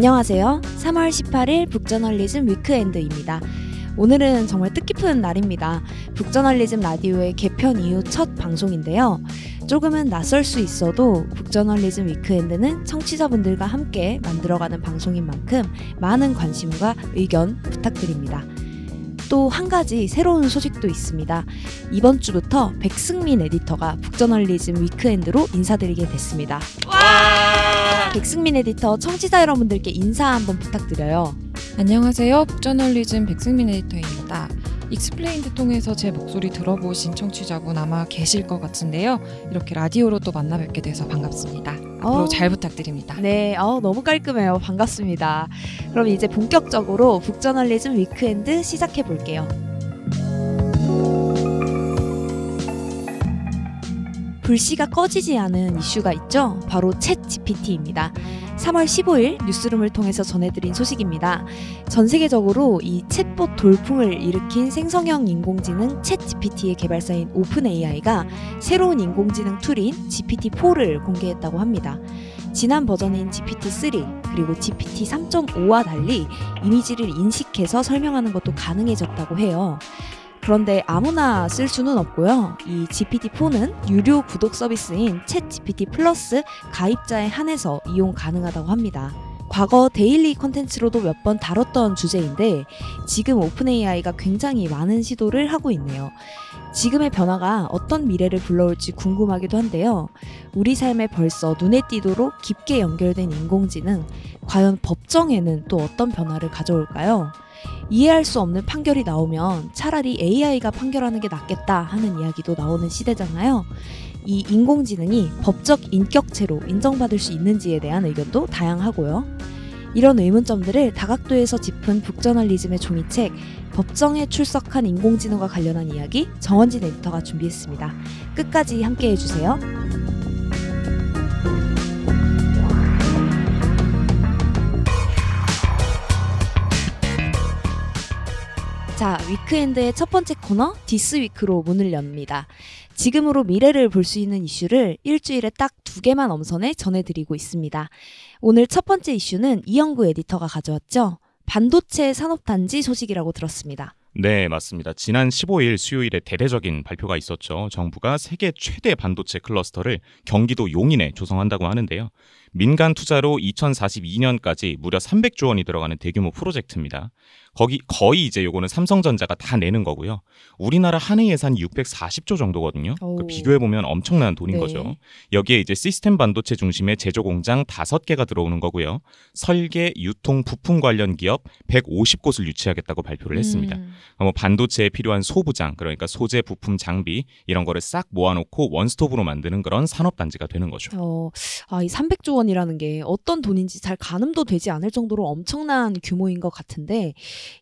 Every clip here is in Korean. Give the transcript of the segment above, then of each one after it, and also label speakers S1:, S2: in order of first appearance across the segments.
S1: 안녕하세요. 3월 18일 북저널리즘 Weekend입니다. 오늘은 정말 뜻깊은 날입니다. 북저널리즘 라디오의 개편 이후 첫 방송인데요. 조금은 낯설 수 있어도 북저널리즘 Weekend는 청취자분들과 함께 만들어가는 방송인 만큼 많은 관심과 의견 부탁드립니다. 또 한 가지 새로운 소식도 있습니다. 이번 주부터 백승민 에디터가 북저널리즘 Weekend로 인사드리게 됐습니다. 백승민 에디터 청취자 여러분들께 인사 한번 부탁드려요.
S2: 안녕하세요. 북저널리즘 백승민 에디터입니다. Explained 통해서 제 목소리 들어보신 청취자분 아마 계실 것 같은데요. 이렇게 라디오로 또 만나 뵙게 돼서 반갑습니다. 앞으로
S1: 어.
S2: 잘 부탁드립니다.
S1: 네, 어, 너무 깔끔해요. 반갑습니다. 그럼 이제 본격적으로 북저널리즘 Weekend 시작해 볼게요. 불씨가 꺼지지 않은 이슈가 있죠. 바로 ChatGPT입니다. 3월 15일 뉴스룸을 통해서 전해드린 소식입니다. 전 세계적으로 이 챗봇 돌풍을 일으킨 생성형 인공지능 ChatGPT의 개발사인 OpenAI가 새로운 인공지능 툴인 GPT-4를 공개했다고 합니다. 지난 버전인 GPT-3 그리고 GPT-3.5와 달리 이미지를 인식해서 설명하는 것도 가능해졌다고 해요. 그런데 아무나 쓸 수는 없고요. 이 GPT-4는 유료 구독 서비스인 ChatGPT Plus 가입자에 한해서 이용 가능하다고 합니다. 과거 데일리 컨텐츠로도 몇 번 다뤘던 주제인데 지금 OpenAI가 굉장히 많은 시도를 하고 있네요. 지금의 변화가 어떤 미래를 불러올지 궁금하기도 한데요. 우리 삶에 벌써 눈에 띄도록 깊게 연결된 인공지능, 과연 법정에는 또 어떤 변화를 가져올까요? 이해할 수 없는 판결이 나오면 차라리 AI가 판결하는 게 낫겠다 하는 이야기도 나오는 시대잖아요. 이 인공지능이 법적 인격체로 인정받을 수 있는지에 대한 의견도 다양하고요. 이런 의문점들을 다각도에서 짚은 북저널리즘의 종이책 법정에 출석한 인공지능과 관련한 이야기 정원진 에디터가 준비했습니다. 끝까지 함께 해주세요. 자, Weekend의 첫 번째 코너 This Week로 문을 엽니다. 지금으로 미래를 볼 수 있는 이슈를 일주일에 딱 두 개만 엄선해 전해드리고 있습니다. 오늘 첫 번째 이슈는 이영구 에디터가 가져왔죠. 반도체 산업단지 소식이라고 들었습니다.
S3: 네, 맞습니다. 지난 15일 수요일에 대대적인 발표가 있었죠. 정부가 세계 최대 반도체 클러스터를 경기도 용인에 조성한다고 하는데요. 민간 투자로 2042년까지 무려 300조 원이 들어가는 대규모 프로젝트입니다. 거기 거의 이제 요거는 삼성전자가 다 내는 거고요. 우리나라 한해 예산이 640조 정도거든요.
S1: 오.
S3: 그 비교해 보면 엄청난 돈인
S1: 네.
S3: 거죠. 여기에 이제 시스템 반도체 중심의 제조 공장 5개가 들어오는 거고요. 설계, 유통, 부품 관련 기업 150곳을 유치하겠다고 발표를 했습니다.
S1: 음,
S3: 뭐 반도체에 필요한 소부장 그러니까 소재 부품 장비 이런 거를 싹 모아놓고 원스톱으로 만드는 그런 산업 단지가 되는 거죠.
S1: 어, 아, 이 300조 원이라는 게 어떤 돈인지 잘 가늠도 되지 않을 정도로 엄청난 규모인 것 같은데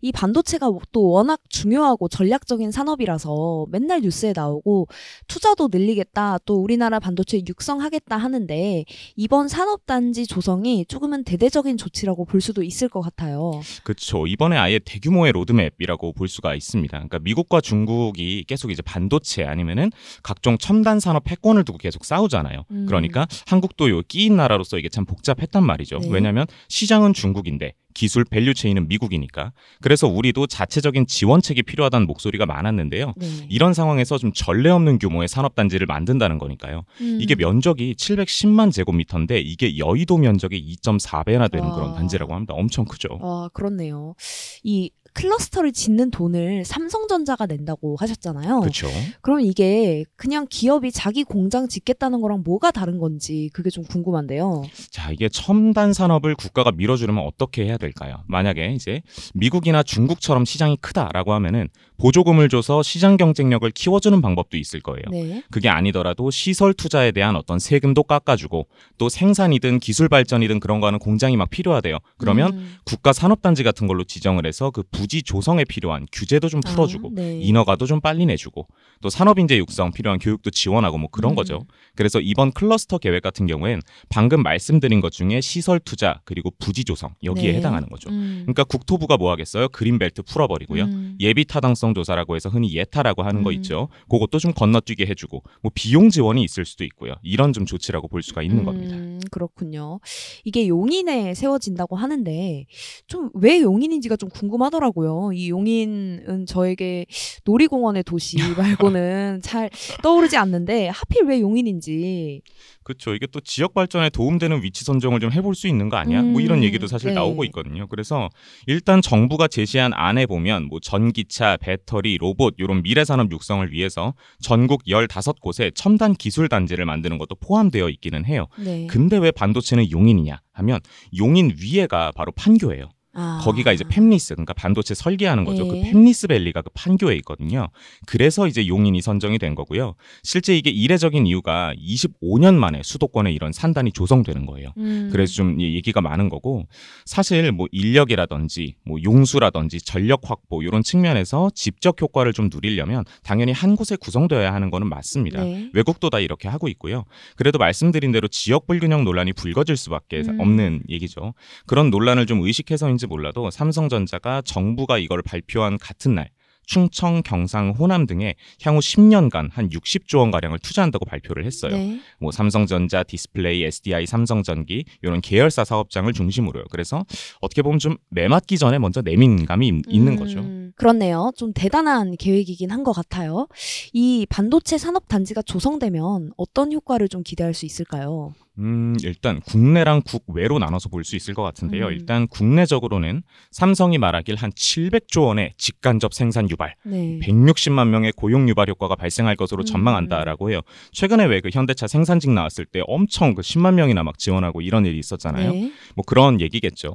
S1: 이 반도체가 또 워낙 중요하고 전략적인 산업이라서 맨날 뉴스에 나오고 투자도 늘리겠다 또 우리나라 반도체 육성하겠다 하는데 이번 산업단지 조성이 조금은 대대적인 조치라고 볼 수도 있을 것 같아요.
S3: 그렇죠. 이번에 아예 대규모의 로드맵이라고 볼 수가 있습니다. 그러니까 미국과 중국이 계속 이제 반도체 아니면은 각종 첨단 산업 패권을 두고 계속 싸우잖아요.
S1: 음.
S3: 그러니까 한국도 요 끼인 나라로서 이게 참 복잡했단 말이죠.
S1: 네.
S3: 왜냐하면 시장은 중국인데 기술 value chain은 미국이니까. 그래서 우리도 자체적인 지원책이 필요하다는 목소리가 많았는데요.
S1: 네.
S3: 이런 상황에서 좀 전례 없는 규모의 산업 단지를 만든다는 거니까요.
S1: 음.
S3: 이게 면적이 710만 제곱미터인데 이게 여의도 면적의 2.4배나 되는
S1: 와.
S3: 그런 단지라고 합니다. 엄청 크죠.
S1: 아, 그렇네요. 이 클러스터를 짓는 돈을 삼성전자가 낸다고 하셨잖아요.
S3: 그렇죠.
S1: 그럼 이게 그냥 기업이 자기 공장 짓겠다는 거랑 뭐가 다른 건지 그게 좀 궁금한데요.
S3: 자, 이게 첨단 산업을 국가가 밀어주려면 어떻게 해야 될까요? 만약에 이제 미국이나 중국처럼 시장이 크다라고 하면은 보조금을 줘서 시장 경쟁력을 키워주는 방법도 있을 거예요.
S1: 네.
S3: 그게 아니더라도 시설 투자에 대한 어떤 세금도 깎아주고 또 생산이든 기술 발전이든 그런 거는 공장이 막 필요하대요. 그러면
S1: 음.
S3: 국가 산업단지 같은 걸로 지정을 해서 그 부지 조성에 필요한 규제도 좀 풀어주고
S1: 아, 네.
S3: 인허가도 좀 빨리 내주고 또 산업인재 육성 필요한 교육도 지원하고 뭐 그런
S1: 음.
S3: 거죠. 그래서 이번 클러스터 계획 같은 경우엔 방금 말씀드린 것 중에 시설 투자 그리고 부지 조성 여기에
S1: 네.
S3: 해당하는 거죠.
S1: 음.
S3: 그러니까 국토부가 뭐 하겠어요? 그린벨트 풀어버리고요.
S1: 음.
S3: 예비 타당성 조사라고 해서 흔히 예타라고 하는 거
S1: 음.
S3: 있죠. 그것도 좀 건너뛰게 해주고 뭐 비용 지원이 있을 수도 있고요. 이런 좀 조치라고 볼 수가 있는
S1: 음,
S3: 겁니다.
S1: 그렇군요. 이게 용인에 세워진다고 하는데 좀 왜 용인인지가 좀 궁금하더라고요. 이 용인은 저에게 놀이공원의 도시 말고는 잘 떠오르지 않는데 하필 왜 용인인지.
S3: 그렇죠. 이게 또 지역 발전에 도움되는 위치 선정을 좀 해볼 수 있는 거 아니야? 뭐 이런
S1: 음,
S3: 얘기도 사실
S1: 네.
S3: 나오고 있거든요. 그래서 일단 정부가 제시한 안에 보면 뭐 전기차, 배터리, 로봇 이런 미래 산업 육성을 위해서 전국 15곳에 첨단 기술 단지를 만드는 것도 포함되어 있기는 해요.
S1: 네.
S3: 근데 왜 반도체는 용인이냐 하면 용인 위에가 바로 판교예요.
S1: 아.
S3: 거기가 이제 팹리스 그러니까 반도체 설계하는 거죠. 그
S1: 네.
S3: 팹리스 밸리가 그 판교에 있거든요. 그래서 이제 용인이 선정이 된 거고요. 실제 이게 이례적인 이유가 25년 만에 수도권에 이런 산단이 조성되는 거예요.
S1: 음.
S3: 그래서 좀이 얘기가 많은 거고 사실 뭐 인력이라든지 뭐 용수라든지 전력 확보 이런 측면에서 직접 효과를 좀 누리려면 당연히 한 곳에 구성되어야 하는 거는 맞습니다.
S1: 네.
S3: 외국도 다 이렇게 하고 있고요. 그래도 말씀드린 대로 지역 불균형 논란이 불거질 수밖에
S1: 음.
S3: 없는 얘기죠. 그런 논란을 좀 의식해서인지 몰라도 삼성전자가 정부가 이걸 발표한 같은 날 충청, 경상, 호남 등에 향후 10년간 한 60조 원 가량을 투자한다고 발표를 했어요.
S1: 네.
S3: 뭐 삼성전자, 디스플레이, SDI, 삼성전기 이런 계열사 사업장을 중심으로요. 그래서 어떻게 보면 좀 매맞기 전에 먼저 내민 감이 있- 있는 거죠.
S1: 음, 그렇네요. 좀 대단한 계획이긴 한 것 같아요. 이 반도체 산업 단지가 조성되면 어떤 효과를 좀 기대할 수 있을까요?
S3: 음, 일단 국내랑 국외로 나눠서 볼 수 있을 것 같은데요.
S1: 음.
S3: 일단 국내적으로는 삼성이 말하길 한 700조 원의 직간접 생산 유발,
S1: 네.
S3: 160만 명의 고용 유발 효과가 발생할 것으로
S1: 음.
S3: 전망한다라고 해요. 최근에 왜 그 현대차 생산직 나왔을 때 엄청 그 10만 명이나 막 지원하고 이런 일이 있었잖아요.
S1: 네.
S3: 뭐 그런 얘기겠죠.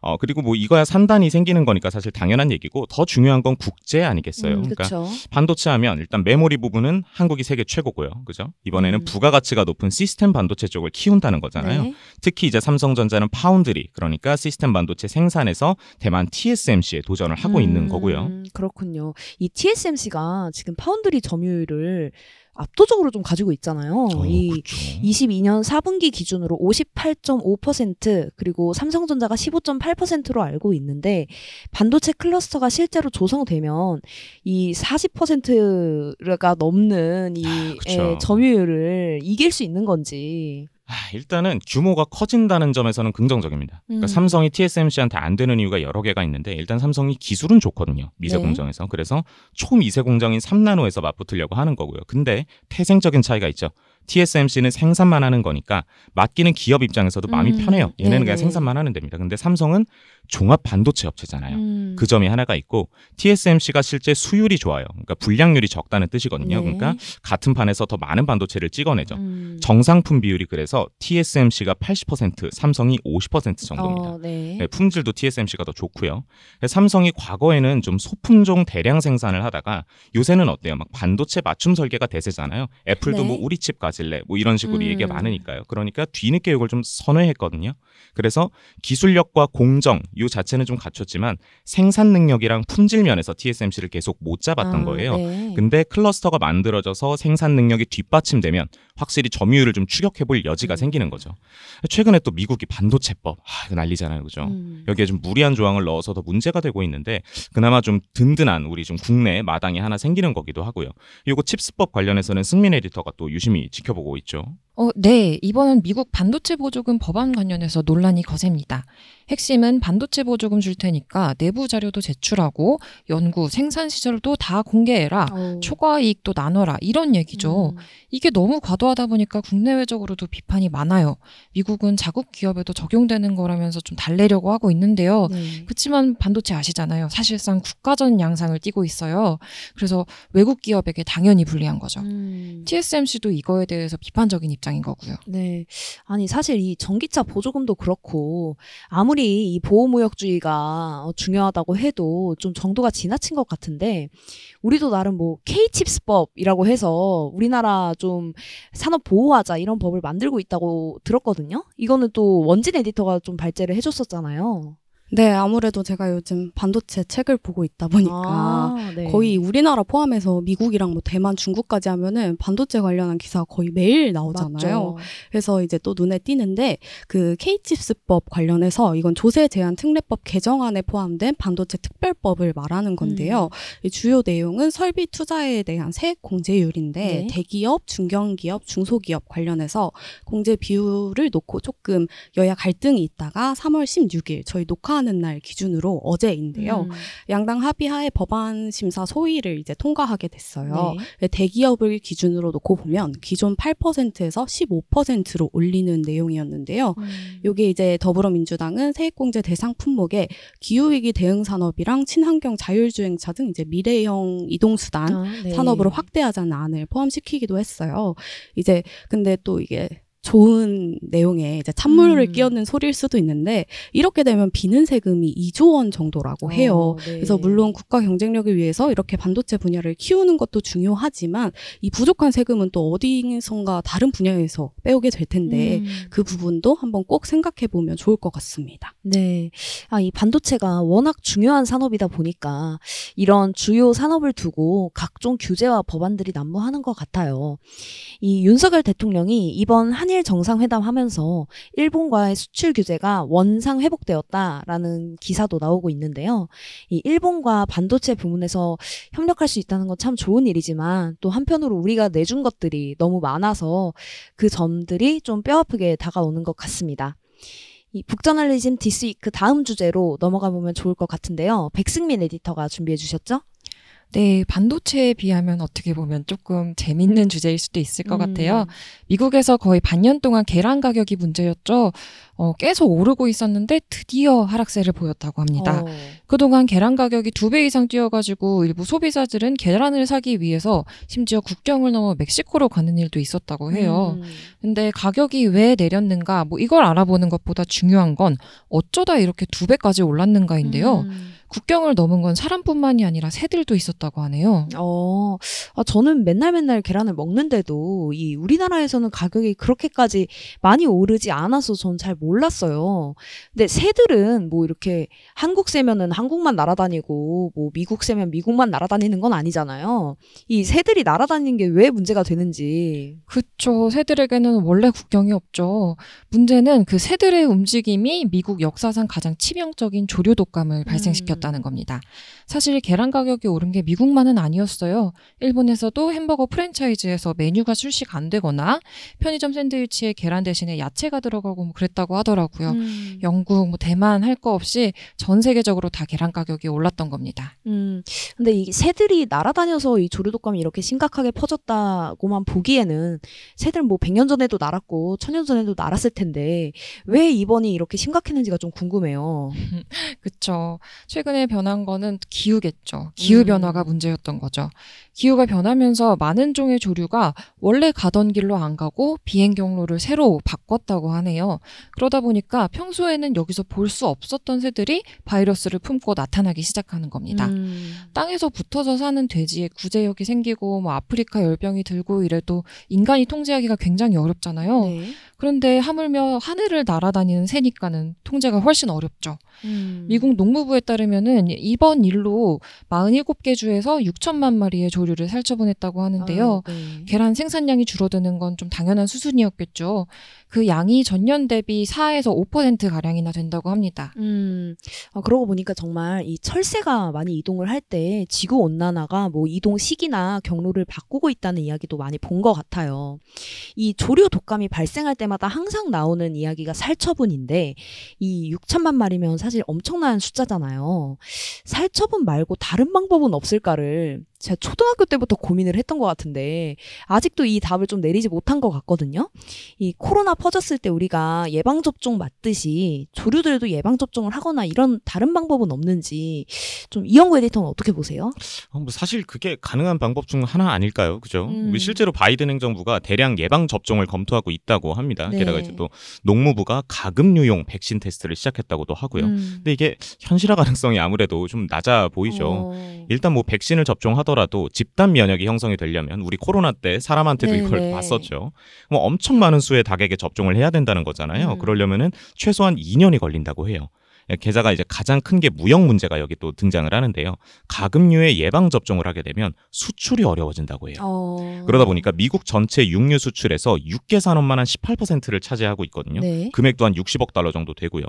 S3: 어, 그리고 뭐 이거야 산단이 생기는 거니까 사실 당연한 얘기고 더 중요한 건 국제 아니겠어요.
S1: 음,
S3: 그러니까. 반도체 하면 일단 메모리 부분은 한국이 세계 최고고요. 그죠? 이번에는
S1: 음.
S3: 부가가치가 높은 시스템 반도체 쪽을 키운다는 거잖아요.
S1: 네.
S3: 특히 이제 삼성전자는 파운드리 그러니까 시스템 반도체 생산에서 대만 TSMC에 도전을 하고 있는
S1: 음,
S3: 거고요.
S1: 그렇군요. 이 TSMC가 지금 파운드리 점유율을 압도적으로 좀 가지고 있잖아요.
S3: 어,
S1: 이
S3: 그쵸.
S1: 22년 4분기 기준으로 58.5% 그리고 삼성전자가 15.8%로 알고 있는데 반도체 클러스터가 실제로 조성되면 이 40%가 넘는 이
S3: 아.
S1: 예, 점유율을 이길 수 있는 건지.
S3: 아, 일단은 규모가 커진다는 점에서는 긍정적입니다. 그러니까
S1: 음.
S3: 삼성이 TSMC한테 안 되는 이유가 여러 개가 있는데 일단 삼성이 기술은 좋거든요. 미세
S1: 네.
S3: 공정에서. 그래서 초미세 공정인 3나노에서 맞붙으려고 하는 거고요. 근데 태생적인 차이가 있죠. TSMC는 생산만 하는 거니까 맡기는 기업 입장에서도 마음이
S1: 음,
S3: 편해요. 얘네는
S1: 네네.
S3: 그냥 생산만 하는 됩니다. 근데 삼성은 종합 반도체 업체잖아요.
S1: 음.
S3: 그 점이 하나가 있고 TSMC가 실제 수율이 좋아요. 그러니까 분량률이 적다는 뜻이거든요.
S1: 네.
S3: 그러니까 같은 판에서 더 많은 반도체를 찍어내죠.
S1: 음.
S3: 정상품 비율이 그래서 TSMC가 80%, 삼성이 50% 정도입니다.
S1: 어, 네.
S3: 네, 품질도 TSMC가 더 좋고요. 삼성이 과거에는 좀 소품종 대량 생산을 하다가 요새는 어때요? 막 반도체 맞춤 설계가 대세잖아요. 애플도
S1: 네.
S3: 뭐 우리 칩 가 질래 뭐 이런 식으로
S1: 음.
S3: 얘기가 많으니까요. 그러니까 뒤늦게 이걸 좀 선회했거든요. 그래서 기술력과 공정 요 자체는 좀 갖췄지만 생산 능력이랑 품질 면에서 TSMC를 계속 못 잡았던
S1: 아,
S3: 거예요.
S1: 네.
S3: 근데 클러스터가 만들어져서 생산 능력이 뒷받침되면 확실히 점유율을 좀 추격해 볼 여지가
S1: 음.
S3: 생기는 거죠. 최근에 또 미국이 반도체법 아, 이거 난리잖아요. 그죠?
S1: 음.
S3: 여기에 좀 무리한 조항을 넣어서 더 문제가 되고 있는데 그나마 좀 든든한 우리 좀 국내 마당이 하나 생기는 거기도 하고요. 요거 칩스법 관련해서는 승민 에디터가 또 유심히 지켜보고 있죠.
S2: 어, 네. 이번은 미국 반도체 보조금 법안 관련해서 논란이 거셉니다. 핵심은 반도체 보조금 줄 테니까 내부 자료도 제출하고 연구, 생산 시설도 다 공개해라.
S1: 어우.
S2: 초과 이익도 나눠라. 이런 얘기죠.
S1: 음.
S2: 이게 너무 과도하다 보니까 국내외적으로도 비판이 많아요. 미국은 자국 기업에도 적용되는 거라면서 좀 달래려고 하고 있는데요.
S1: 네.
S2: 그렇지만 반도체 아시잖아요. 사실상 국가전 양상을 띠고 있어요. 그래서 외국 기업에게 당연히 불리한 거죠.
S1: 음.
S2: TSMC도 이거에 대해서 비판적인 입장인 거고요.
S1: 네. 아니, 사실 이 전기차 보조금도 그렇고, 아무리 이 보호무역주의가 어, 중요하다고 해도 좀 정도가 지나친 것 같은데, 우리도 나름 뭐 K칩스법이라고 해서 우리나라 좀 산업 보호하자 이런 법을 만들고 있다고 들었거든요? 이거는 또 원진 에디터가 좀 발제를 해줬었잖아요.
S4: 네, 아무래도 제가 요즘 반도체 책을 보고 있다 보니까
S1: 아, 네.
S4: 거의 우리나라 포함해서 미국이랑 뭐 대만, 중국까지 하면은 반도체 관련한 기사가 거의 매일 나오잖아요.
S1: 맞죠.
S4: 그래서 이제 또 눈에 띄는데 그 K칩스법 관련해서 이건 조세 제한 특례법 개정안에 포함된 반도체 특별법을 말하는 건데요.
S1: 음.
S4: 이 주요 내용은 설비 투자에 대한 세액 공제율인데
S1: 네.
S4: 대기업, 중견기업, 중소기업 관련해서 공제 비율을 놓고 조금 여야 갈등이 있다가 3월 16일 저희 녹화 하는 날 기준으로 어제인데요.
S1: 음.
S4: 양당 합의하에 법안 심사 소위를 이제 통과하게 됐어요.
S1: 네.
S4: 대기업을 기준으로 놓고 보면 기존 8%에서 15%로 올리는 내용이었는데요.
S1: 음.
S4: 요게 이제 더불어민주당은 세액공제 대상 품목에 기후위기 대응 산업이랑 친환경 자율주행차 등 이제 미래형 이동수단
S1: 아, 네.
S4: 산업으로 확대하자는 안을 포함시키기도 했어요. 이제 근데 또 이게 좋은 내용에 이제 찬물을
S1: 음.
S4: 끼얹는 소리일 수도 있는데 이렇게 되면 비는 세금이 2조 원 정도라고 해요.
S1: 어, 네.
S4: 그래서 물론 국가 경쟁력을 위해서 이렇게 반도체 분야를 키우는 것도 중요하지만 이 부족한 세금은 또 어디선가 다른 분야에서 빼오게 될 텐데
S1: 음.
S4: 그 부분도 한번 꼭 생각해 보면 좋을 것 같습니다.
S1: 네. 아, 이 반도체가 워낙 중요한 산업이다 보니까 이런 주요 산업을 두고 각종 규제와 법안들이 난무하는 것 같아요. 이 윤석열 대통령이 이번 한일 정상회담 하면서 일본과의 수출 규제가 원상 회복되었다라는 기사도 나오고 있는데요. 이 일본과 반도체 부문에서 협력할 수 있다는 건 참 좋은 일이지만 또 한편으로 우리가 내준 것들이 너무 많아서 그 점들이 좀 뼈아프게 다가오는 것 같습니다. 이 북저널리즘 디스위크 다음 주제로 넘어가 보면 좋을 것 같은데요. 백승민 에디터가 준비해 주셨죠?
S2: 네, 반도체에 비하면 어떻게 보면 조금 재밌는 주제일 수도 있을 것
S1: 음.
S2: 같아요. 미국에서 거의 반년 동안 계란 가격이 문제였죠. 어, 계속 오르고 있었는데 드디어 하락세를 보였다고 합니다.
S1: 어.
S2: 그동안 계란 가격이 두 배 이상 뛰어가지고 일부 소비자들은 계란을 사기 위해서 심지어 국경을 넘어 멕시코로 가는 일도 있었다고 해요.
S1: 음.
S2: 근데 가격이 왜 내렸는가, 뭐 이걸 알아보는 것보다 중요한 건 어쩌다 이렇게 두 배까지 올랐는가인데요.
S1: 음.
S2: 국경을 넘은 건 사람뿐만이 아니라 새들도 있었다고 하네요.
S1: 어, 아, 저는 맨날 맨날 계란을 먹는데도 이 우리나라에서는 가격이 그렇게까지 많이 오르지 않아서 전 잘 몰랐어요. 근데 새들은 뭐 이렇게 한국 새면은 한국만 날아다니고 뭐 미국 새면 미국만 날아다니는 건 아니잖아요. 이 새들이 날아다니는 게 왜 문제가 되는지.
S2: 그쵸. 새들에게는 원래 국경이 없죠. 문제는 그 새들의 움직임이 미국 역사상 가장 치명적인 조류 독감을 발생시켰다 는 겁니다. 사실 계란 가격이 오른 게 미국만은 아니었어요. 일본에서도 햄버거 프랜차이즈에서 메뉴가 출시가 안 되거나 편의점 샌드위치에 계란 대신에 야채가 들어가고 뭐 그랬다고 하더라고요.
S1: 음.
S2: 영국, 뭐 대만 할 거 없이 전 세계적으로 다 계란 가격이 올랐던 겁니다.
S1: 음, 근데 이 새들이 날아다녀서 이 조류독감이 이렇게 심각하게 퍼졌다고만 보기에는 새들 뭐 100년 전에도 날았고 1000년 전에도 날았을 텐데 왜 이번이 이렇게 심각했는지가 좀 궁금해요.
S2: 그쵸. 최근 에 변한 거는 기후겠죠. 기후
S1: 음.
S2: 변화가 문제였던 거죠. 기후가 변하면서 많은 종의 조류가 원래 가던 길로 안 가고 비행 경로를 새로 바꿨다고 하네요. 그러다 보니까 평소에는 여기서 볼 수 없었던 새들이 바이러스를 품고 나타나기 시작하는 겁니다.
S1: 음.
S2: 땅에서 붙어서 사는 돼지에 구제역이 생기고 뭐 아프리카 열병이 들고 이래도 인간이 통제하기가 굉장히 어렵잖아요.
S1: 네.
S2: 그런데 하물며 하늘을 날아다니는 새니까는 통제가 훨씬 어렵죠.
S1: 음.
S2: 미국 농무부에 따르면은 이번 일로 47개 주에서 6천만 마리의 조류를 살처분했다고 하는데요.
S1: 아, 네.
S2: 계란 생산량이 줄어드는 건 좀 당연한 수순이었겠죠. 그 양이 전년 대비 4에서 5% 가량이나 된다고 합니다.
S1: 음, 아, 그러고 보니까 정말 이 철새가 많이 이동을 할 때 지구 온난화가 뭐 이동 시기나 경로를 바꾸고 있다는 이야기도 많이 본 것 같아요. 이 조류 독감이 발생할 때마다 항상 나오는 이야기가 살처분인데 이 6천만 마리면 사실 엄청난 숫자잖아요. 살처분 말고 다른 방법은 없을까를 제가 초등학교 때부터 고민을 했던 것 같은데 아직도 이 답을 좀 내리지 못한 것 같거든요. 이 코로나 퍼졌을 때 우리가 예방 접종 맞듯이 조류들도 예방 접종을 하거나 이런 다른 방법은 없는지 좀 이영구 에디터는 어떻게 보세요?
S3: 어, 뭐 사실 그게 가능한 방법 중 하나 아닐까요? 그죠?
S1: 음.
S3: 뭐 실제로 바이든 행정부가 대량 예방 접종을 검토하고 있다고 합니다.
S1: 네.
S3: 게다가 이제 또 농무부가 가금류용 백신 테스트를 시작했다고도 하고요.
S1: 음.
S3: 근데 이게 현실화 가능성이 아무래도 좀 낮아 보이죠.
S1: 어.
S3: 일단 뭐 백신을 접종하 더라도 집단 면역이 형성이 되려면 우리 코로나 때 사람한테도
S1: 네,
S3: 이걸
S1: 네.
S3: 봤었죠. 뭐 엄청 많은 수의 닭에게 접종을 해야 된다는 거잖아요.
S1: 음.
S3: 그러려면은 최소한 2년이 걸린다고 해요. 게다가 이제 가장 큰 게 무역 문제가 여기 또 등장을 하는데요. 가금류의 예방 접종을 하게 되면 수출이 어려워진다고 해요.
S1: 어.
S3: 그러다 보니까 미국 전체 육류 수출에서 육계 산업만 한 18%를 차지하고 있거든요.
S1: 네.
S3: 금액도 한 60억 달러 정도 되고요.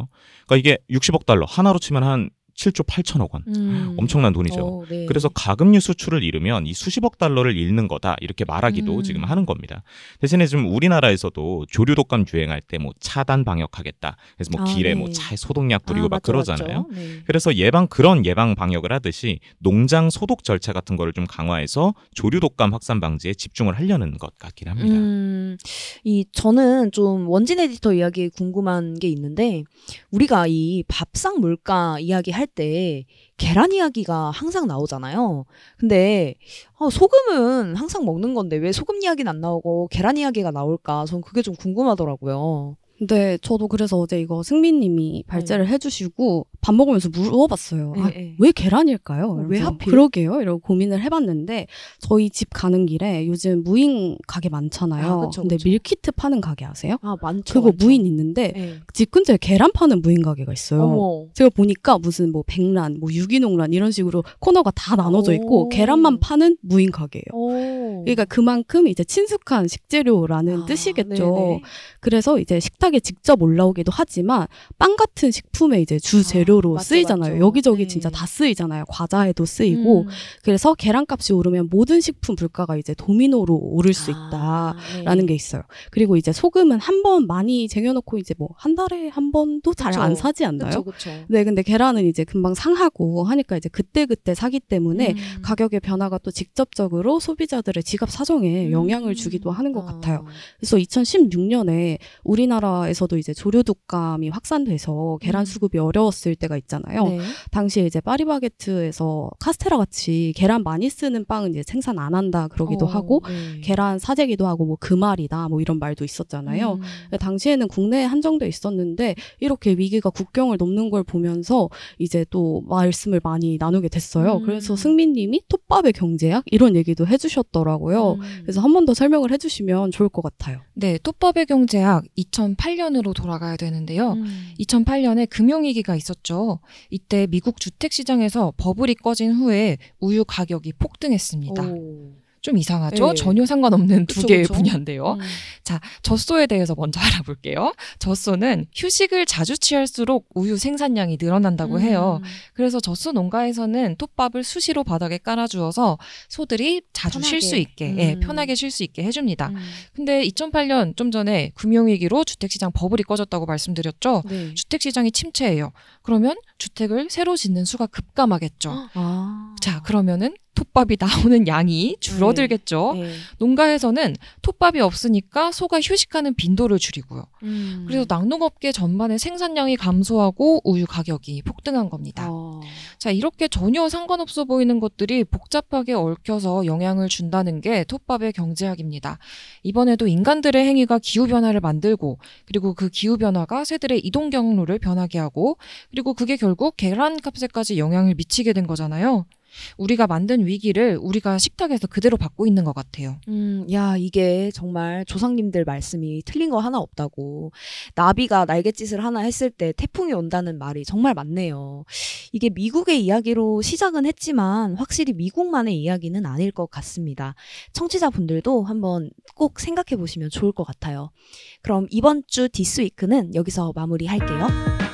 S3: 그러니까 이게 60억 달러 하나로 치면 한 7조 8천억 원.
S1: 음.
S3: 엄청난 돈이죠.
S1: 어, 네.
S3: 그래서 가금류 수출을 잃으면 이 수십억 달러를 잃는 거다 이렇게 말하기도
S1: 음.
S3: 지금 하는 겁니다. 대신에 지금 우리나라에서도 조류 독감 유행할 때 뭐 차단 방역하겠다. 그래서 뭐
S1: 아,
S3: 길에
S1: 네.
S3: 뭐 차에 소독약 뿌리고
S1: 아,
S3: 막
S1: 맞죠,
S3: 그러잖아요.
S1: 맞죠. 네.
S3: 그래서 예방 그런 예방 방역을 하듯이 농장 소독 절차 같은 거를 좀 강화해서 조류 독감 확산 방지에 집중을 하려는 것 같긴 합니다.
S1: 음, 이 저는 좀 원진 에디터 이야기에 궁금한 게 있는데 우리가 이 밥상 물가 이야기 할때 계란 이야기가 항상 나오잖아요. 근데 어, 소금은 항상 먹는 건데 왜 소금 이야기는 안 나오고 계란 이야기가 나올까? 저는 그게 좀 궁금하더라고요.
S4: 근데 저도 그래서 어제 이거 승민님이 발제를 해주시고 밥 먹으면서 물어봤어요. 아,
S1: 네, 네.
S4: 왜 계란일까요?
S1: 어, 왜 하필?
S4: 그러게요. 이러고 고민을 해봤는데 저희 집 가는 길에 요즘 무인 가게 많잖아요.
S1: 아, 그쵸,
S4: 근데
S1: 그쵸.
S4: 밀키트 파는 가게 아세요?
S1: 아 많죠.
S4: 그거
S1: 많죠.
S4: 무인 있는데
S1: 네.
S4: 집 근처에 계란 파는 무인 가게가 있어요.
S1: 어머.
S4: 제가 보니까 무슨 뭐 백란, 뭐 유기농란 이런 식으로 코너가 다 나눠져 있고
S1: 오.
S4: 계란만 파는 무인 가게예요.
S1: 오.
S4: 그러니까 그만큼 이제 친숙한 식재료라는
S1: 아,
S4: 뜻이겠죠.
S1: 네네.
S4: 그래서 이제 식탁 에 직접 올라오기도 하지만 빵 같은 식품의 이제 주 재료로
S1: 아,
S4: 쓰이잖아요.
S1: 맞죠.
S4: 여기저기
S1: 네.
S4: 진짜 다 쓰이잖아요. 과자에도 쓰이고.
S1: 음.
S4: 그래서 계란값이 오르면 모든 식품 물가가 이제 도미노로 오를 수
S1: 아,
S4: 있다라는
S1: 네.
S4: 게 있어요. 그리고 이제 소금은 한 번 많이 쟁여놓고 이제 뭐 한 달에 한 번도 잘. 안 사지 않나요?
S1: 그쵸, 그쵸.
S4: 네, 근데 계란은 이제 금방 상하고 하니까 이제 그때 그때 사기 때문에
S1: 음.
S4: 가격의 변화가 또 직접적으로 소비자들의 지갑 사정에
S1: 음.
S4: 영향을 주기도 하는 것
S1: 어.
S4: 같아요. 그래서 2016년에 우리나라 에서도 이제 조류 독감이 확산돼서 계란
S1: 음.
S4: 수급이 어려웠을 때가 있잖아요.
S1: 네.
S4: 당시에 이제 파리바게트에서 카스테라 같이 계란 많이 쓰는 빵은 이제 생산 안 한다 그러기도
S1: 어,
S4: 하고
S1: 네.
S4: 계란 사재기도 하고 뭐 금알이다 뭐 이런 말도 있었잖아요.
S1: 음.
S4: 당시에는 국내에 한정돼 있었는데 이렇게 위기가 국경을 넘는 걸 보면서 이제 또 말씀을 많이 나누게 됐어요.
S1: 음.
S4: 그래서 승민님이 톱밥의 경제학 이런 얘기도 해주셨더라고요.
S1: 음.
S4: 그래서 한 번 더 설명을 해주시면 좋을 것 같아요.
S2: 네, 또법의 경제학 2008년으로 돌아가야 되는데요.
S1: 음.
S2: 2008년에 금융위기가 있었죠. 이때 미국 주택시장에서 버블이 꺼진 후에 우유 가격이 폭등했습니다.
S1: 오.
S2: 좀 이상하죠?
S1: 네.
S2: 전혀 상관없는 두
S1: 그쵸,
S2: 개의
S1: 그쵸.
S2: 분야인데요.
S1: 음.
S2: 자, 젖소에 대해서 먼저 알아볼게요. 젖소는 휴식을 자주 취할수록 우유 생산량이 늘어난다고 해요.
S1: 음.
S2: 그래서 젖소 농가에서는 톱밥을 수시로 바닥에 깔아주어서 소들이 자주 쉴 수. 있게, 예,
S1: 음.
S2: 편하게 쉴 수 있게 해줍니다.
S1: 음.
S2: 근데 2008년 좀 전에 금융위기로 주택시장 버블이 꺼졌다고 말씀드렸죠.
S1: 네.
S2: 주택시장이 침체예요. 그러면 주택을 새로 짓는 수가 급감하겠죠.
S1: 아.
S2: 자, 그러면은 톱밥이 나오는 양이 줄어들겠죠.
S1: 네.
S2: 농가에서는 톱밥이 없으니까 소가 휴식하는 빈도를 줄이고요.
S1: 음.
S2: 그래서 낙농업계 전반의 생산량이 감소하고 우유 가격이 폭등한 겁니다.
S1: 어.
S2: 자, 이렇게 전혀 상관없어 보이는 것들이 복잡하게 얽혀서 영향을 준다는 게 톱밥의 경제학입니다. 이번에도 인간들의 행위가 기후변화를 만들고, 그리고 그 기후변화가 새들의 이동 경로를 변하게 하고, 그리고 그게 결국 계란 값에까지 영향을 미치게 된 거잖아요. 우리가 만든 위기를 우리가 식탁에서 그대로 받고 있는 것 같아요.
S1: 음, 야, 이게 정말 조상님들 말씀이 틀린 거 하나 없다고. 나비가 날갯짓을 하나 했을 때 태풍이 온다는 말이 정말 맞네요. 이게 미국의 이야기로 시작은 했지만 확실히 미국만의 이야기는 아닐 것 같습니다. 청취자분들도 한번 꼭 생각해 보시면 좋을 것 같아요. 그럼 이번 주 디스위크는 여기서 마무리할게요.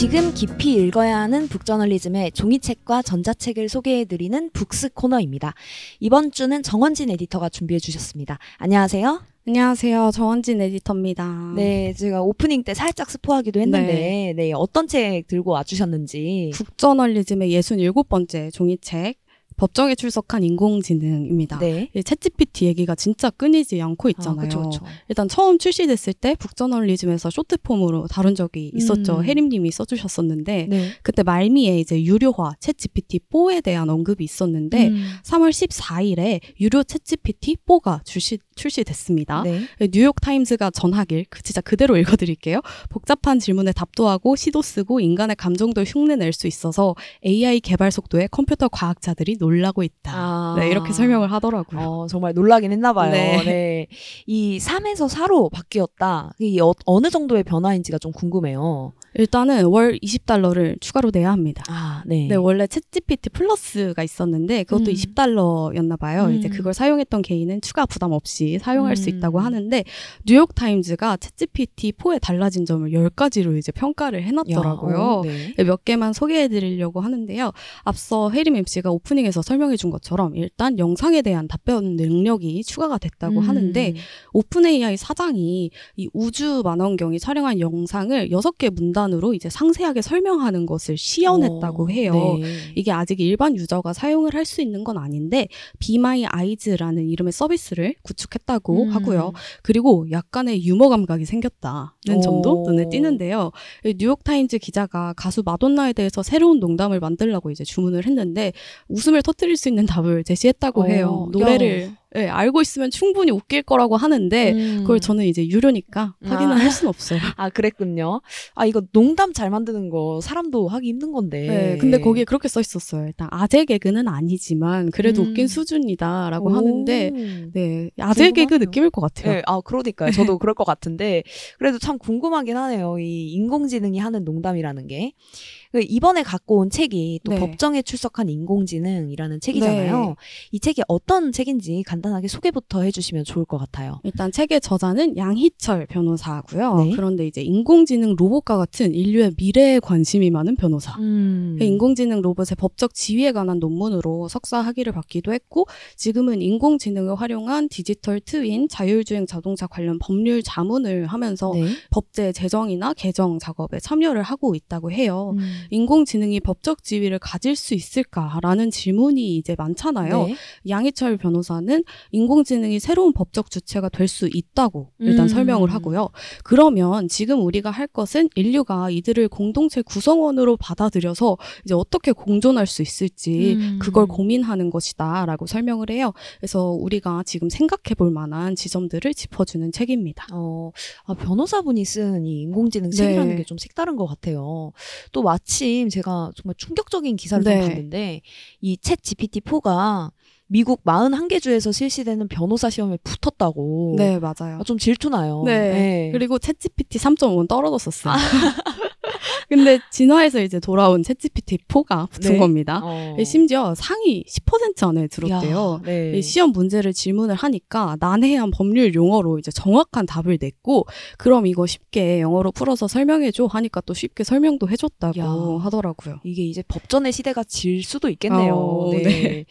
S1: 지금 깊이 읽어야 하는 북저널리즘의 종이책과 전자책을 소개해드리는 북스 코너입니다. 이번 주는 정원진 에디터가 준비해 주셨습니다. 안녕하세요.
S4: 안녕하세요. 정원진 에디터입니다.
S1: 네, 제가 오프닝 때 살짝 스포하기도 했는데, 네, 어떤 책 들고 와주셨는지.
S4: 북저널리즘의 67번째 종이책 법정에 출석한 인공지능입니다.
S1: 네.
S4: 이 챗GPT 얘기가 진짜 끊이지 않고
S1: 아,
S4: 있잖아요.
S1: 그쵸, 그쵸.
S4: 일단 처음 출시됐을 때 북저널리즘에서 쇼트폼으로 다룬 적이 있었죠.
S1: 음.
S4: 해림님이 써주셨었는데
S1: 네.
S4: 그때 말미에 이제 유료화 챗GPT 4에 대한 언급이 있었는데
S1: 음.
S4: 3월 14일에 유료 챗GPT 4가 출시 출시됐습니다.
S1: 네.
S4: 뉴욕 타임스가 전하길 그 진짜 그대로 읽어드릴게요. 복잡한 질문에 답도 하고 시도 쓰고 인간의 감정도 흉내낼 수 있어서 AI 개발 속도에 컴퓨터 과학자들이 놀라고 있다.
S1: 아.
S4: 네, 이렇게 설명을 하더라고요.
S1: 어, 정말 놀라긴 했나 봐요.
S4: 네.
S1: 네. 이 3에서 4로 바뀌었다. 이 어, 어느 정도의 변화인지가 좀 궁금해요.
S4: 일단은 월 20달러를 추가로 내야 합니다.
S1: 아, 네.
S4: 네, 원래 챗GPT 플러스가 있었는데 그것도
S1: 음.
S4: 20달러였나 봐요.
S1: 음.
S4: 이제 그걸 사용했던 개인은 추가 부담 없이 사용할 수
S1: 음.
S4: 있다고 하는데 뉴욕 타임즈가 챗GPT 4에 달라진 점을 10가지로 이제 평가를 해 놨더라고요.
S1: 야, 어, 네.
S4: 몇 개만 소개해 드리려고 하는데요. 앞서 혜림 MC가 오프닝에서 설명해 준 것처럼 일단 영상에 대한 답변 능력이 추가가 됐다고
S1: 음.
S4: 하는데 오픈 AI 사장이 이 우주 망원경이 촬영한 영상을 6개 문단으로 이제 상세하게 설명하는 것을 시연했다고
S1: 어,
S4: 해요.
S1: 네.
S4: 이게 아직 일반 유저가 사용을 할 수 있는 건 아닌데 My Eyes라는 이름의 서비스를 구축했 다고
S1: 음.
S4: 하고요. 그리고 약간의 유머 감각이 생겼다는
S1: 오.
S4: 점도 눈에 띄는데요. 이 뉴욕 타임즈 기자가 가수 마돈나에 대해서 새로운 농담을 만들라고 이제 주문을 했는데 웃음을 터뜨릴 수 있는 답을 제시했다고
S1: 어,
S4: 해요.
S1: 야.
S4: 노래를 예, 알고 있으면 충분히 웃길 거라고 하는데
S1: 음.
S4: 그걸 저는 이제 유료니까 확인을
S1: 아.
S4: 할 수는 없어요.
S1: 아, 그랬군요. 아, 이거 농담 잘 만드는 거 사람도 하기 힘든 건데.
S4: 네, 근데 거기에 그렇게 써 있었어요. 일단 아재 개그는 아니지만 그래도
S1: 음.
S4: 웃긴 수준이다라고
S1: 오.
S4: 하는데 네, 아재 개그
S1: 궁금하네요.
S4: 느낌일 것 같아요.
S1: 네, 아, 그러니까요. 저도 그럴 것 같은데, 그래도 참 궁금하긴 하네요. 이 인공지능이 하는 농담이라는 게. 그 이번에 갖고 온 책이 또
S4: 네.
S1: 법정에 출석한 인공지능이라는 책이잖아요.
S4: 네.
S1: 이 책이 어떤 책인지 간단하게 소개부터 해주시면 좋을 것 같아요.
S4: 일단 책의 저자는 양희철 변호사고요.
S1: 네.
S4: 그런데 이제 인공지능 로봇과 같은 인류의 미래에 관심이 많은 변호사.
S1: 음.
S4: 그 인공지능 로봇의 법적 지위에 관한 논문으로 석사 학위를 받기도 했고 지금은 인공지능을 활용한 디지털 트윈, 자율주행 자동차 관련 법률 자문을 하면서
S1: 네.
S4: 법제 제정이나 개정 작업에 참여를 하고 있다고 해요.
S1: 음.
S4: 인공지능이 법적 지위를 가질 수 있을까라는 질문이 이제 많잖아요.
S1: 네.
S4: 양희철 변호사는 인공지능이 새로운 법적 주체가 될 수 있다고 일단
S1: 음.
S4: 설명을 하고요. 그러면 지금 우리가 할 것은 인류가 이들을 공동체 구성원으로 받아들여서 이제 어떻게 공존할 수 있을지
S1: 음.
S4: 그걸 고민하는 것이다라고 설명을 해요. 그래서 우리가 지금 생각해 볼 만한 지점들을 짚어주는 책입니다.
S1: 어, 아, 변호사분이 쓴 이 인공지능 책이라는
S4: 네.
S1: 게좀 색다른 것 같아요. 또 마침 제가 정말 충격적인 기사를
S4: 네.
S1: 좀 봤는데 이 챗 GPT-4가 미국 41개 주에서 실시되는 변호사 시험에 붙었다고.
S4: 네, 맞아요.
S1: 아, 좀 질투나요.
S4: 네. 그리고 챗GPT 3.5는 떨어졌었어요. 근데 진화에서 이제 돌아온 챗GPT 4가 붙은
S1: 네.
S4: 겁니다.
S1: 어.
S4: 심지어 상위 10% 안에 들었대요.
S1: 야, 네.
S4: 이 시험 문제를 질문을 하니까 난해한 법률 용어로 이제 정확한 답을 냈고 그럼 이거 쉽게 영어로 풀어서 설명해줘 하니까 또 쉽게 설명도 해줬다고
S1: 야.
S4: 하더라고요.
S1: 이게 이제 법전의 시대가 질 수도 있겠네요.
S4: 어,
S1: 네.
S4: 네.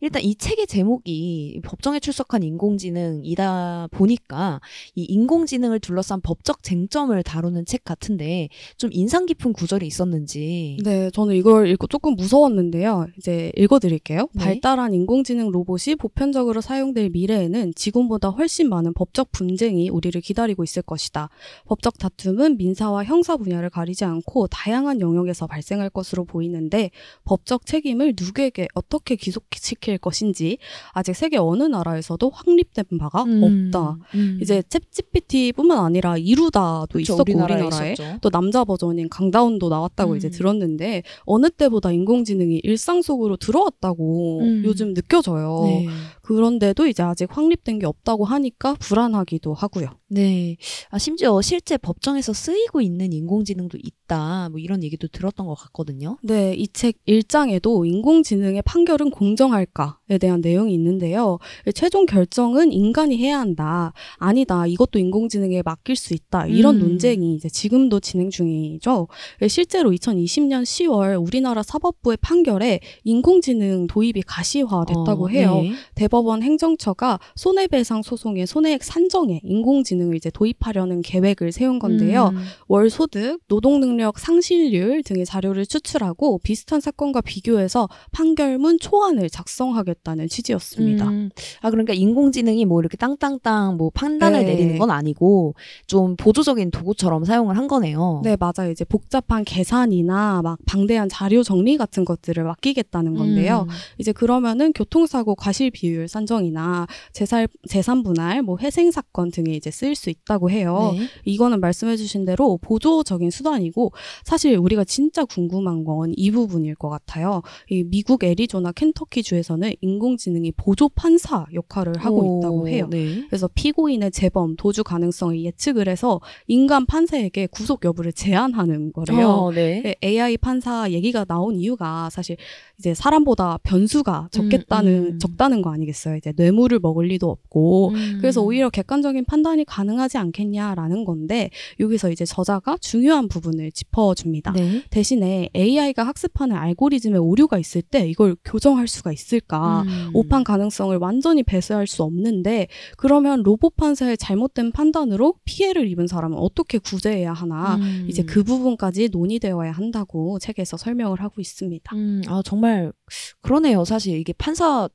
S1: 일단 이 책의 제목이 법정에 출석한 인공지능이다 보니까 이 인공지능을 둘러싼 법적 쟁점을 다루는 책 같은데 좀 인상 깊은 구절이 있었는지.
S4: 네, 저는 이걸 읽고 조금 무서웠는데요. 이제 읽어드릴게요.
S1: 네.
S4: 발달한 인공지능 로봇이 보편적으로 사용될 미래에는 지금보다 훨씬 많은 법적 분쟁이 우리를 기다리고 있을 것이다. 법적 다툼은 민사와 형사 분야를 가리지 않고 다양한 영역에서 발생할 것으로 보이는데 법적 책임을 누구에게 어떻게 기속시킬 것인지 아직 세계 어느 나라에서도 확립된 바가
S1: 음,
S4: 없다.
S1: 음.
S4: 이제 챗GPT뿐만 아니라 이루다도 있었고
S1: 우리나라에
S4: 우리나라에. 또 남자 버전인 강다운도 나왔다고
S1: 음.
S4: 이제 들었는데 어느 때보다 인공지능이 일상 속으로 들어왔다고
S1: 음.
S4: 요즘 느껴져요.
S1: 네.
S4: 그런데도 이제 아직 확립된 게 없다고 하니까 불안하기도 하고요.
S1: 네. 아, 심지어 실제 법정에서 쓰이고 있는 인공지능도 있다. 뭐 이런 얘기도 들었던 것 같거든요.
S4: 네, 이책 1장에도 인공지능의 판결은 공정할까에 대한 내용이 있는데요. 최종 결정은 인간이 해야 한다. 아니다. 이것도 인공지능에 맡길 수 있다. 이런
S1: 음.
S4: 논쟁이 이제 지금도 진행 중이죠. 실제로 2020년 10월 우리나라 사법부의 판결에 인공지능 도입이 가시화됐다고
S1: 어,
S4: 해요.
S1: 네.
S4: 대법원 행정처가 손해배상 소송의 손해액 산정에 인공지능을 이제 도입하려는 계획을 세운 건데요.
S1: 음.
S4: 월 소득, 노동 능력 상실률 등의 자료를 추출하고 비슷한 사건과 비교해서 판결문 초안을 작성하겠다는 취지였습니다.
S1: 음. 아 그러니까 인공지능이 뭐 이렇게 땅땅땅 뭐 판단을
S4: 네.
S1: 내리는 건 아니고 좀 보조적인 도구처럼 사용을 한 거네요.
S4: 네, 맞아요. 이제 복잡한 계산이나 막 방대한 자료 정리 같은 것들을 맡기겠다는 건데요.
S1: 음.
S4: 이제 그러면은 교통사고 과실 비율 이율 산정이나 재산 재산 분할, 뭐 회생 사건 등에 이제 쓰일 수 있다고 해요.
S1: 네.
S4: 이거는 말씀해주신 대로 보조적인 수단이고 사실 우리가 진짜 궁금한 건 이 부분일 것 같아요. 이 미국 애리조나 켄터키 주에서는 인공지능이 보조 판사 역할을 하고
S1: 오,
S4: 있다고 해요.
S1: 네.
S4: 그래서 피고인의 재범, 도주 가능성을 예측을 해서 인간 판사에게 구속 여부를 제한하는 거래요.
S1: 어, 네.
S4: 네, AI 판사 얘기가 나온 이유가 사실 이제 사람보다 변수가 적겠다는
S1: 음.
S4: 적다는 거 아니겠어요. 이제 뇌물을 먹을 리도 없고
S1: 음.
S4: 그래서 오히려 객관적인 판단이 가능하지 않겠냐라는 건데 여기서 이제 저자가 중요한 부분을 짚어줍니다.
S1: 네.
S4: 대신에 AI가 학습하는 알고리즘에 오류가 있을 때 이걸 교정할 수가 있을까?
S1: 음.
S4: 오판 가능성을 완전히 배제할 수 없는데 그러면 로봇 판사의 잘못된 판단으로 피해를 입은 사람은 어떻게 구제해야 하나?
S1: 음.
S4: 이제 그 부분까지 논의되어야 한다고 책에서 설명을 하고 있습니다.
S1: 음, 아 정말 그러네요. 사실 이게 판사 뭐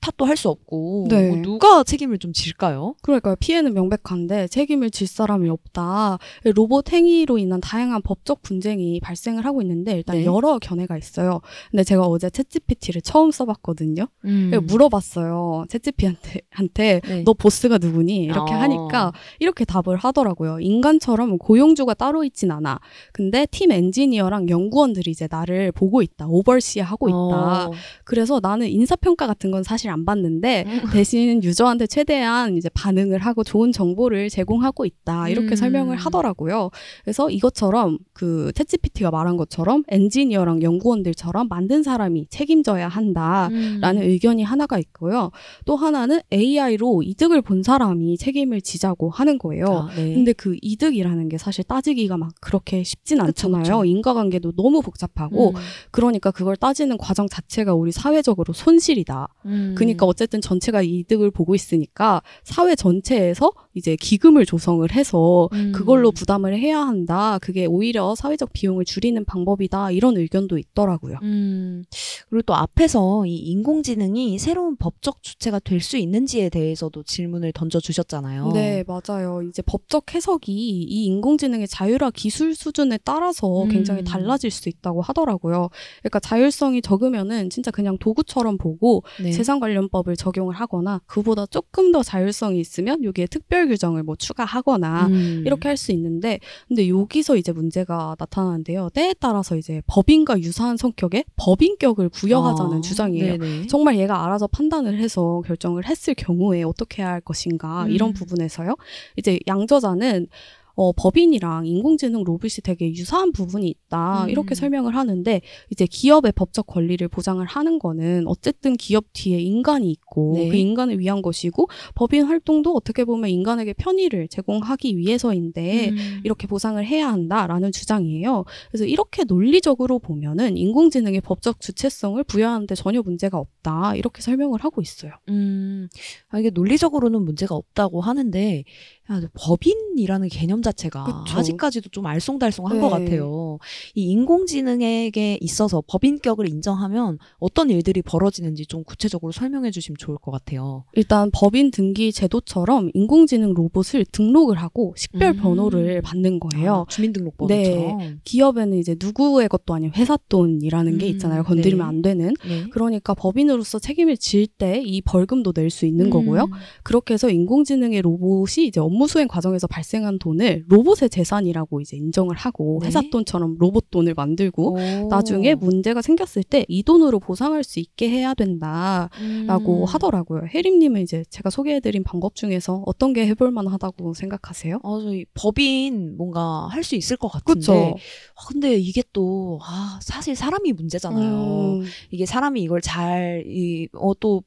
S1: 탓도 할 수 없고
S4: 네.
S1: 뭐 누가 책임을 좀 질까요?
S4: 그러니까 피해는 명백한데 책임을 질 사람이 없다. 로봇 행위로 인한 다양한 법적 분쟁이 발생을 하고 있는데 일단
S1: 네.
S4: 여러 견해가 있어요. 근데 제가 어제 챗GPT를 처음 써봤거든요.
S1: 음.
S4: 물어봤어요. 챗GPT한테 한테
S1: 네.
S4: 너 보스가 누구니? 이렇게
S1: 어.
S4: 하니까 이렇게 답을 하더라고요. 인간처럼 고용주가 따로 있진 않아. 근데 팀 엔지니어랑 연구원들이 이제 나를 보고 있다. 오버시하고 있다.
S1: 어.
S4: 그래서 나는 인사평가 같은 건 사실 안 받는데
S1: 음.
S4: 대신 유저한테 최대한 이제 반응을 하고 좋은 정보를 제공하고 있다. 이렇게
S1: 음.
S4: 설명을 하더라고요. 그래서 이것처럼 그 챗GPT가 말한 것처럼 엔지니어랑 연구원들처럼 만든 사람이 책임져야 한다.
S1: 음.
S4: 라는 의견이 하나가 있고요. 또 하나는 AI로 이득을 본 사람이 책임을 지자고 하는 거예요.
S1: 아, 네.
S4: 근데 그 이득이라는 게 사실 따지기가 막 그렇게 쉽진
S1: 그쵸,
S4: 않잖아요.
S1: 그쵸.
S4: 인과관계도 너무 복잡하고
S1: 음.
S4: 그러니까 그걸 따지는 과정 자체가 우리 사회적으로 손실이다.
S1: 음.
S4: 그러니까 어쨌든 전체가 이득을 보고 있으니까 사회 전체에서 이제 기금을 조성을 해서
S1: 음.
S4: 그걸로 부담을 해야 한다. 그게 오히려 사회적 비용을 줄이는 방법이다. 이런 의견도 있더라고요.
S1: 음, 그리고 또 앞에서 이 인공지능이 새로운 법적 주체가 될 수 있는지에 대해서도 질문을 던져 주셨잖아요.
S4: 네, 맞아요. 이제 법적 해석이 이 인공지능의 자율화 기술 수준에 따라서
S1: 음.
S4: 굉장히 달라질 수 있다고 하더라고요. 그러니까 자율성이 적으면은 진짜 그냥 도구처럼 보고
S1: 네.
S4: 재산 관련법을 적용을 하거나 그보다 조금 더 자율성이 있으면 여기에 특별 규정을 뭐 추가하거나
S1: 음.
S4: 이렇게 할 수 있는데 근데 여기서 이제 문제가 나타나는데요. 때에 따라서 이제 법인과 유사한 성격의 법인격을 부여하자는
S1: 아,
S4: 주장이에요.
S1: 네네.
S4: 정말 얘가 알아서 판단을 해서 결정을 했을 경우에 어떻게 해야 할 것인가
S1: 음.
S4: 이런 부분에서요. 이제 양저자는 어, 법인이랑 인공지능 로봇이 되게 유사한 부분이 있다.
S1: 음.
S4: 이렇게 설명을 하는데, 이제 기업의 법적 권리를 보장을 하는 거는 어쨌든 기업 뒤에 인간이 있고,
S1: 네.
S4: 그 인간을 위한 것이고, 법인 활동도 어떻게 보면 인간에게 편의를 제공하기 위해서인데,
S1: 음.
S4: 이렇게 보상을 해야 한다라는 주장이에요. 그래서 이렇게 논리적으로 보면은 인공지능의 법적 주체성을 부여하는데 전혀 문제가 없다. 이렇게 설명을 하고 있어요.
S1: 음, 아, 이게 논리적으로는 문제가 없다고 하는데, 야, 법인이라는 개념 자체가
S4: 그쵸.
S1: 아직까지도 좀 알쏭달쏭한
S4: 네.
S1: 것 같아요. 이 인공지능에게 있어서 법인격을 인정하면 어떤 일들이 벌어지는지 좀 구체적으로 설명해 주시면 좋을 것 같아요.
S4: 일단 법인 등기 제도처럼 인공지능 로봇을 등록을 하고 식별
S1: 음.
S4: 번호를 받는 거예요.
S1: 아, 주민등록번호처럼.
S4: 기업에는 이제 누구의 것도 아닌 회사 돈이라는 게
S1: 음,
S4: 있잖아요. 건드리면
S1: 네.
S4: 안 되는.
S1: 네.
S4: 그러니까 법인으로서 책임을 질 때 이 벌금도 낼 수 있는 거고요.
S1: 음.
S4: 그렇게 해서 인공지능의 로봇이 이제 업무 수행 과정에서 발생한 돈을 로봇의 재산이라고 이제 인정을 하고
S1: 네.
S4: 회사 돈처럼 로봇 돈을 만들고
S1: 오.
S4: 나중에 문제가 생겼을 때 이 돈으로 보상할 수 있게 해야 된다라고
S1: 음.
S4: 하더라고요. 혜림님은 이제 제가 소개해드린 방법 중에서 어떤 게 해볼 만하다고 생각하세요?
S1: 아, 저희 법인 뭔가 할 수 있을 것 같은데.
S4: 그쵸?
S1: 아, 근데 이게 또, 아, 사실 사람이 문제잖아요.
S4: 음,
S1: 이게 사람이 이걸 잘, 이, 어, 또,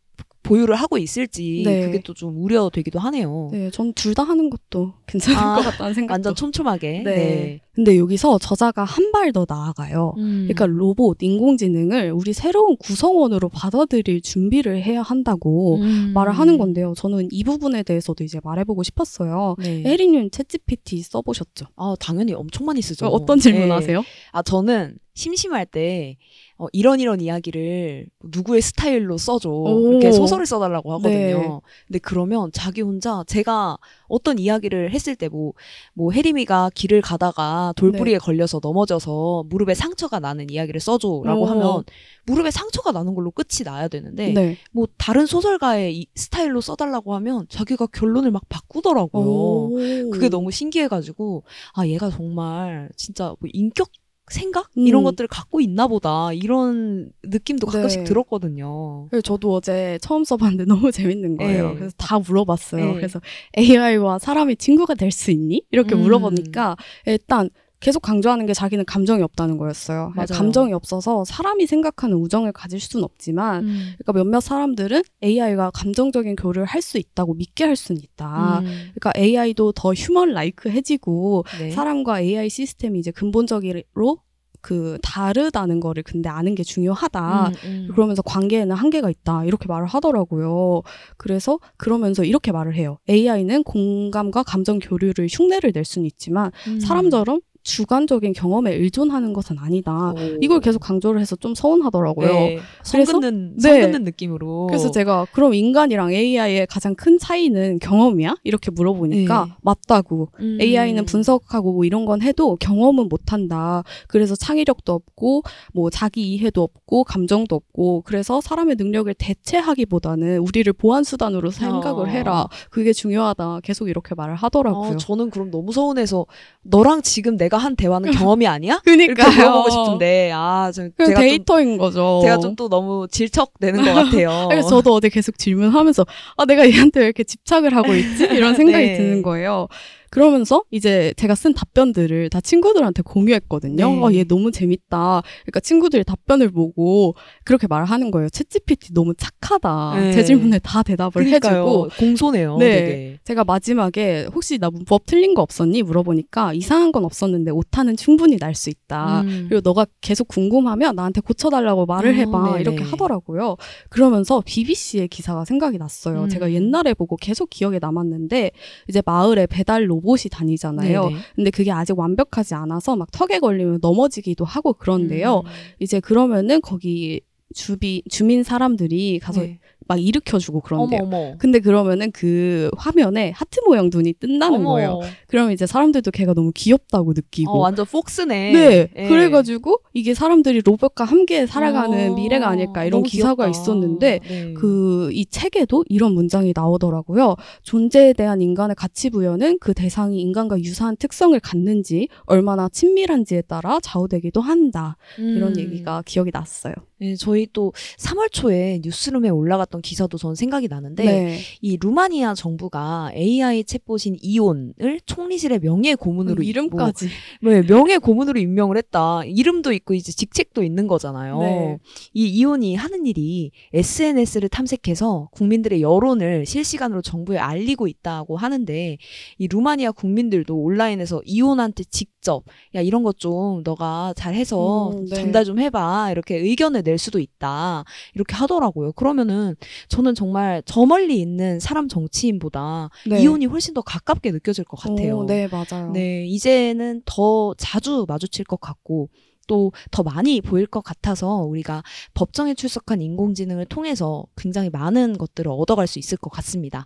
S1: 보유를 하고 있을지,
S4: 네.
S1: 그게 또 좀 우려되기도 하네요.
S4: 네, 전 둘 다 하는 것도 괜찮을
S1: 아,
S4: 것 같다는 생각도.
S1: 완전 촘촘하게.
S4: 네. 근데 여기서 저자가 한 발 더 나아가요.
S1: 음.
S4: 그러니까 로봇, 인공지능을 우리 새로운 구성원으로 받아들일 준비를 해야 한다고
S1: 음.
S4: 말을 하는 건데요. 저는 이 부분에 대해서도 이제 말해보고 싶었어요.
S1: 네.
S4: 혜리님 챗GPT 써보셨죠?
S1: 아, 당연히 엄청 많이 쓰죠.
S4: 어떤 질문
S1: 네.
S4: 하세요?
S1: 아, 저는 심심할 때 어, 이런 이런 이야기를 누구의 스타일로 써줘
S4: 오.
S1: 이렇게 소설을 써달라고 하거든요.
S4: 네.
S1: 근데 그러면 자기 혼자 제가 어떤 이야기를 했을 때 뭐뭐 혜림이가 길을 가다가 돌부리에
S4: 네.
S1: 걸려서 넘어져서 무릎에 상처가 나는 이야기를 써줘라고
S4: 오.
S1: 하면 무릎에 상처가 나는 걸로 끝이 나야 되는데
S4: 네.
S1: 뭐 다른 소설가의 이 스타일로 써달라고 하면 자기가 결론을 막 바꾸더라고요.
S4: 오.
S1: 그게 너무 신기해가지고 아 얘가 정말 진짜 뭐 인격 생각
S4: 음.
S1: 이런 것들을 갖고 있나 보다 이런 느낌도 가끔씩
S4: 네.
S1: 들었거든요.
S4: 저도 어제 처음 써봤는데 너무 재밌는 거예요.
S1: 네.
S4: 그래서 다 물어봤어요.
S1: 네.
S4: 그래서 AI와 사람이 친구가 될 수 있니? 이렇게
S1: 음.
S4: 물어보니까 일단 계속 강조하는 게 자기는 감정이 없다는 거였어요.
S1: 맞아요.
S4: 감정이 없어서 사람이 생각하는 우정을 가질 수는 없지만
S1: 음.
S4: 그러니까 몇몇 사람들은 AI가 감정적인 교류를 할 수 있다고 믿게 할 수는 있다.
S1: 음.
S4: 그러니까 AI도 더 휴먼 라이크해지고
S1: 네.
S4: 사람과 AI 시스템이 이제 근본적으로 그 다르다는 거를 근데 아는 게 중요하다.
S1: 음, 음.
S4: 그러면서 관계에는 한계가 있다. 이렇게 말을 하더라고요. 그래서 그러면서 이렇게 말을 해요. AI는 공감과 감정 교류를 흉내를 낼 수는 있지만
S1: 음.
S4: 사람처럼 주관적인 경험에 의존하는 것은 아니다.
S1: 오.
S4: 이걸 계속 강조를 해서 좀 서운하더라고요.
S1: 네.
S4: 그래서-
S1: 성긋는
S4: 네.
S1: 성긋는 느낌으로.
S4: 그래서 제가 그럼 인간이랑 AI의 가장 큰 차이는 경험이야? 이렇게 물어보니까
S1: 네.
S4: 맞다고.
S1: 음.
S4: AI는 분석하고 뭐 이런 건 해도 경험은 못한다. 그래서 창의력도 없고 뭐 자기 이해도 없고 감정도 없고 그래서 사람의 능력을 대체하기보다는 우리를 보완 수단으로 생각을
S1: 어.
S4: 해라. 그게 중요하다. 계속 이렇게 말을 하더라고요.
S1: 어, 저는 그럼 너무 서운해서 너랑 지금 내가 한 대화는 경험이 아니야?
S4: 그러니까요.
S1: 물어보고 싶은데 아, 저, 제가 좀
S4: 데이터인 거죠.
S1: 제가 좀 또 너무 질척되는 것 같아요.
S4: 그래서 저도 어제 계속 질문하면서 아 내가 얘한테 왜 이렇게 집착을 하고 있지 이런 생각이
S1: 네.
S4: 드는 거예요. 그러면서 이제 제가 쓴 답변들을 다 친구들한테 공유했거든요.
S1: 네.
S4: 어, 얘 너무 재밌다. 그러니까 친구들이 답변을 보고 그렇게 말하는 거예요. 챗GPT 너무 착하다.
S1: 네.
S4: 제 질문에 다 대답을
S1: 그러니까요.
S4: 해주고
S1: 공손해요.
S4: 네.
S1: 되게.
S4: 제가 마지막에 혹시 나 문법 틀린 거 없었니 물어보니까 이상한 건 없었는데 오타는 충분히 날 수 있다.
S1: 음.
S4: 그리고 너가 계속 궁금하면 나한테 고쳐달라고 말을
S1: 어,
S4: 해봐
S1: 네네.
S4: 이렇게 하더라고요. 그러면서 BBC의 기사가 생각이 났어요.
S1: 음.
S4: 제가 옛날에 보고 계속 기억에 남았는데 이제 마을에 배달 로 봇이 다니잖아요.
S1: 네네.
S4: 근데 그게 아직 완벽하지 않아서 막 턱에 걸리면 넘어지기도 하고 그런데요.
S1: 음.
S4: 이제 그러면은 거기 주비 주민 사람들이 가서
S1: 네.
S4: 막 일으켜주고.
S1: 어머 어머.
S4: 근데 그러면은 그 화면에 하트 모양 눈이 뜬다는
S1: 어머.
S4: 거예요. 그러면 이제 사람들도 걔가 너무 귀엽다고 느끼고
S1: 어, 완전 폭스네.
S4: 네.
S1: 예.
S4: 그래가지고 이게 사람들이 로봇과 함께 살아가는
S1: 어,
S4: 미래가 아닐까 이런 기사가
S1: 귀엽다.
S4: 있었는데
S1: 네.
S4: 그이 책에도 이런 문장이 나오더라고요. 존재에 대한 인간의 가치 부여는 그 대상이 인간과 유사한 특성을 갖는지 얼마나 친밀한지에 따라 좌우되기도 한다. 이런
S1: 음.
S4: 얘기가 기억이 났어요.
S1: 네, 저희 또 3월 초에 뉴스룸에 올라갔던 기사도 전 생각이 나는데
S4: 네.
S1: 이 루마니아 정부가 AI 챗봇인 이온을 총리실의 명예 고문으로
S4: 그 이름까지.
S1: 뭐, 네, 명예 고문으로 임명을 했다. 이름도 있고 이제 직책도 있는 거잖아요.
S4: 네.
S1: 이 이온이 하는 일이 SNS를 탐색해서 국민들의 여론을 실시간으로 정부에 알리고 있다고 하는데 이 루마니아 국민들도 온라인에서 이온한테 직접 야 이런 것 좀 너가 잘해서
S4: 음, 네.
S1: 전달 좀 해봐 이렇게 의견을 낼 수도 있다 이렇게 하더라고요. 그러면은 저는 정말 저 멀리 있는 사람 정치인보다
S4: 네.
S1: 이온이 훨씬 더 가깝게 느껴질 것 같아요.
S4: 오, 네, 맞아요.
S1: 네, 이제는 더 자주 마주칠 것 같고 또 더 많이 보일 것 같아서 우리가 법정에 출석한 인공지능을 통해서 굉장히 많은 것들을 얻어갈 수 있을 것 같습니다.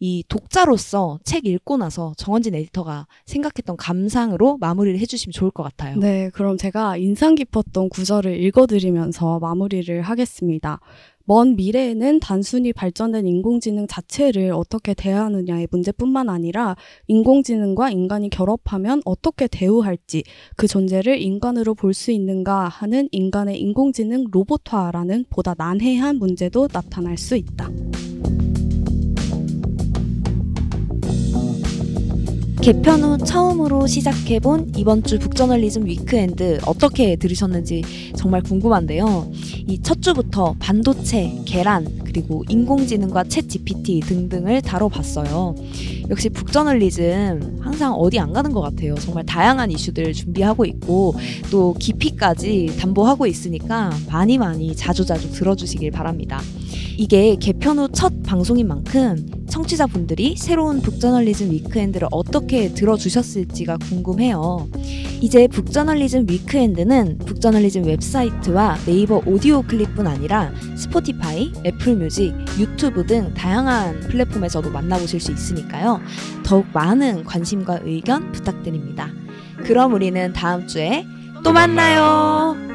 S1: 이 독자로서 책 읽고 나서 정원진 에디터가 생각했던 감상으로 마무리를 해주시면 좋을 것 같아요.
S4: 네, 그럼 제가 인상 깊었던 구절을 읽어드리면서 마무리를 하겠습니다. 먼 미래에는 단순히 발전된 인공지능 자체를 어떻게 대하느냐의 문제뿐만 아니라 인공지능과 인간이 결합하면 어떻게 대우할지 그 존재를 인간으로 볼 수 있는가 하는 인간의 인공지능 로봇화라는 보다 난해한 문제도 나타날 수 있다.
S1: 개편 후 처음으로 시작해본 이번 주 북저널리즘 위크엔드 어떻게 들으셨는지 정말 궁금한데요. 이 첫 주부터 반도체, 계란, 그리고 인공지능과 챗 GPT 등등을 다뤄봤어요. 역시 북저널리즘 항상 어디 안 가는 것 같아요. 정말 다양한 이슈들 준비하고 있고 또 깊이까지 담보하고 있으니까 많이 많이 자주자주 들어주시길 바랍니다. 이게 개편 후 첫 방송인 만큼 청취자분들이 새로운 북저널리즘 위크엔드를 어떻게 들어주셨을지가 궁금해요. 이제 북저널리즘 위크엔드는 북저널리즘 웹사이트와 네이버 오디오 클립뿐 아니라 스포티파이, 애플 뮤직, 유튜브 등 다양한 플랫폼에서도 만나보실 수 있으니까요. 더욱 많은 관심과 의견 부탁드립니다. 그럼 우리는 다음 주에 또 만나요.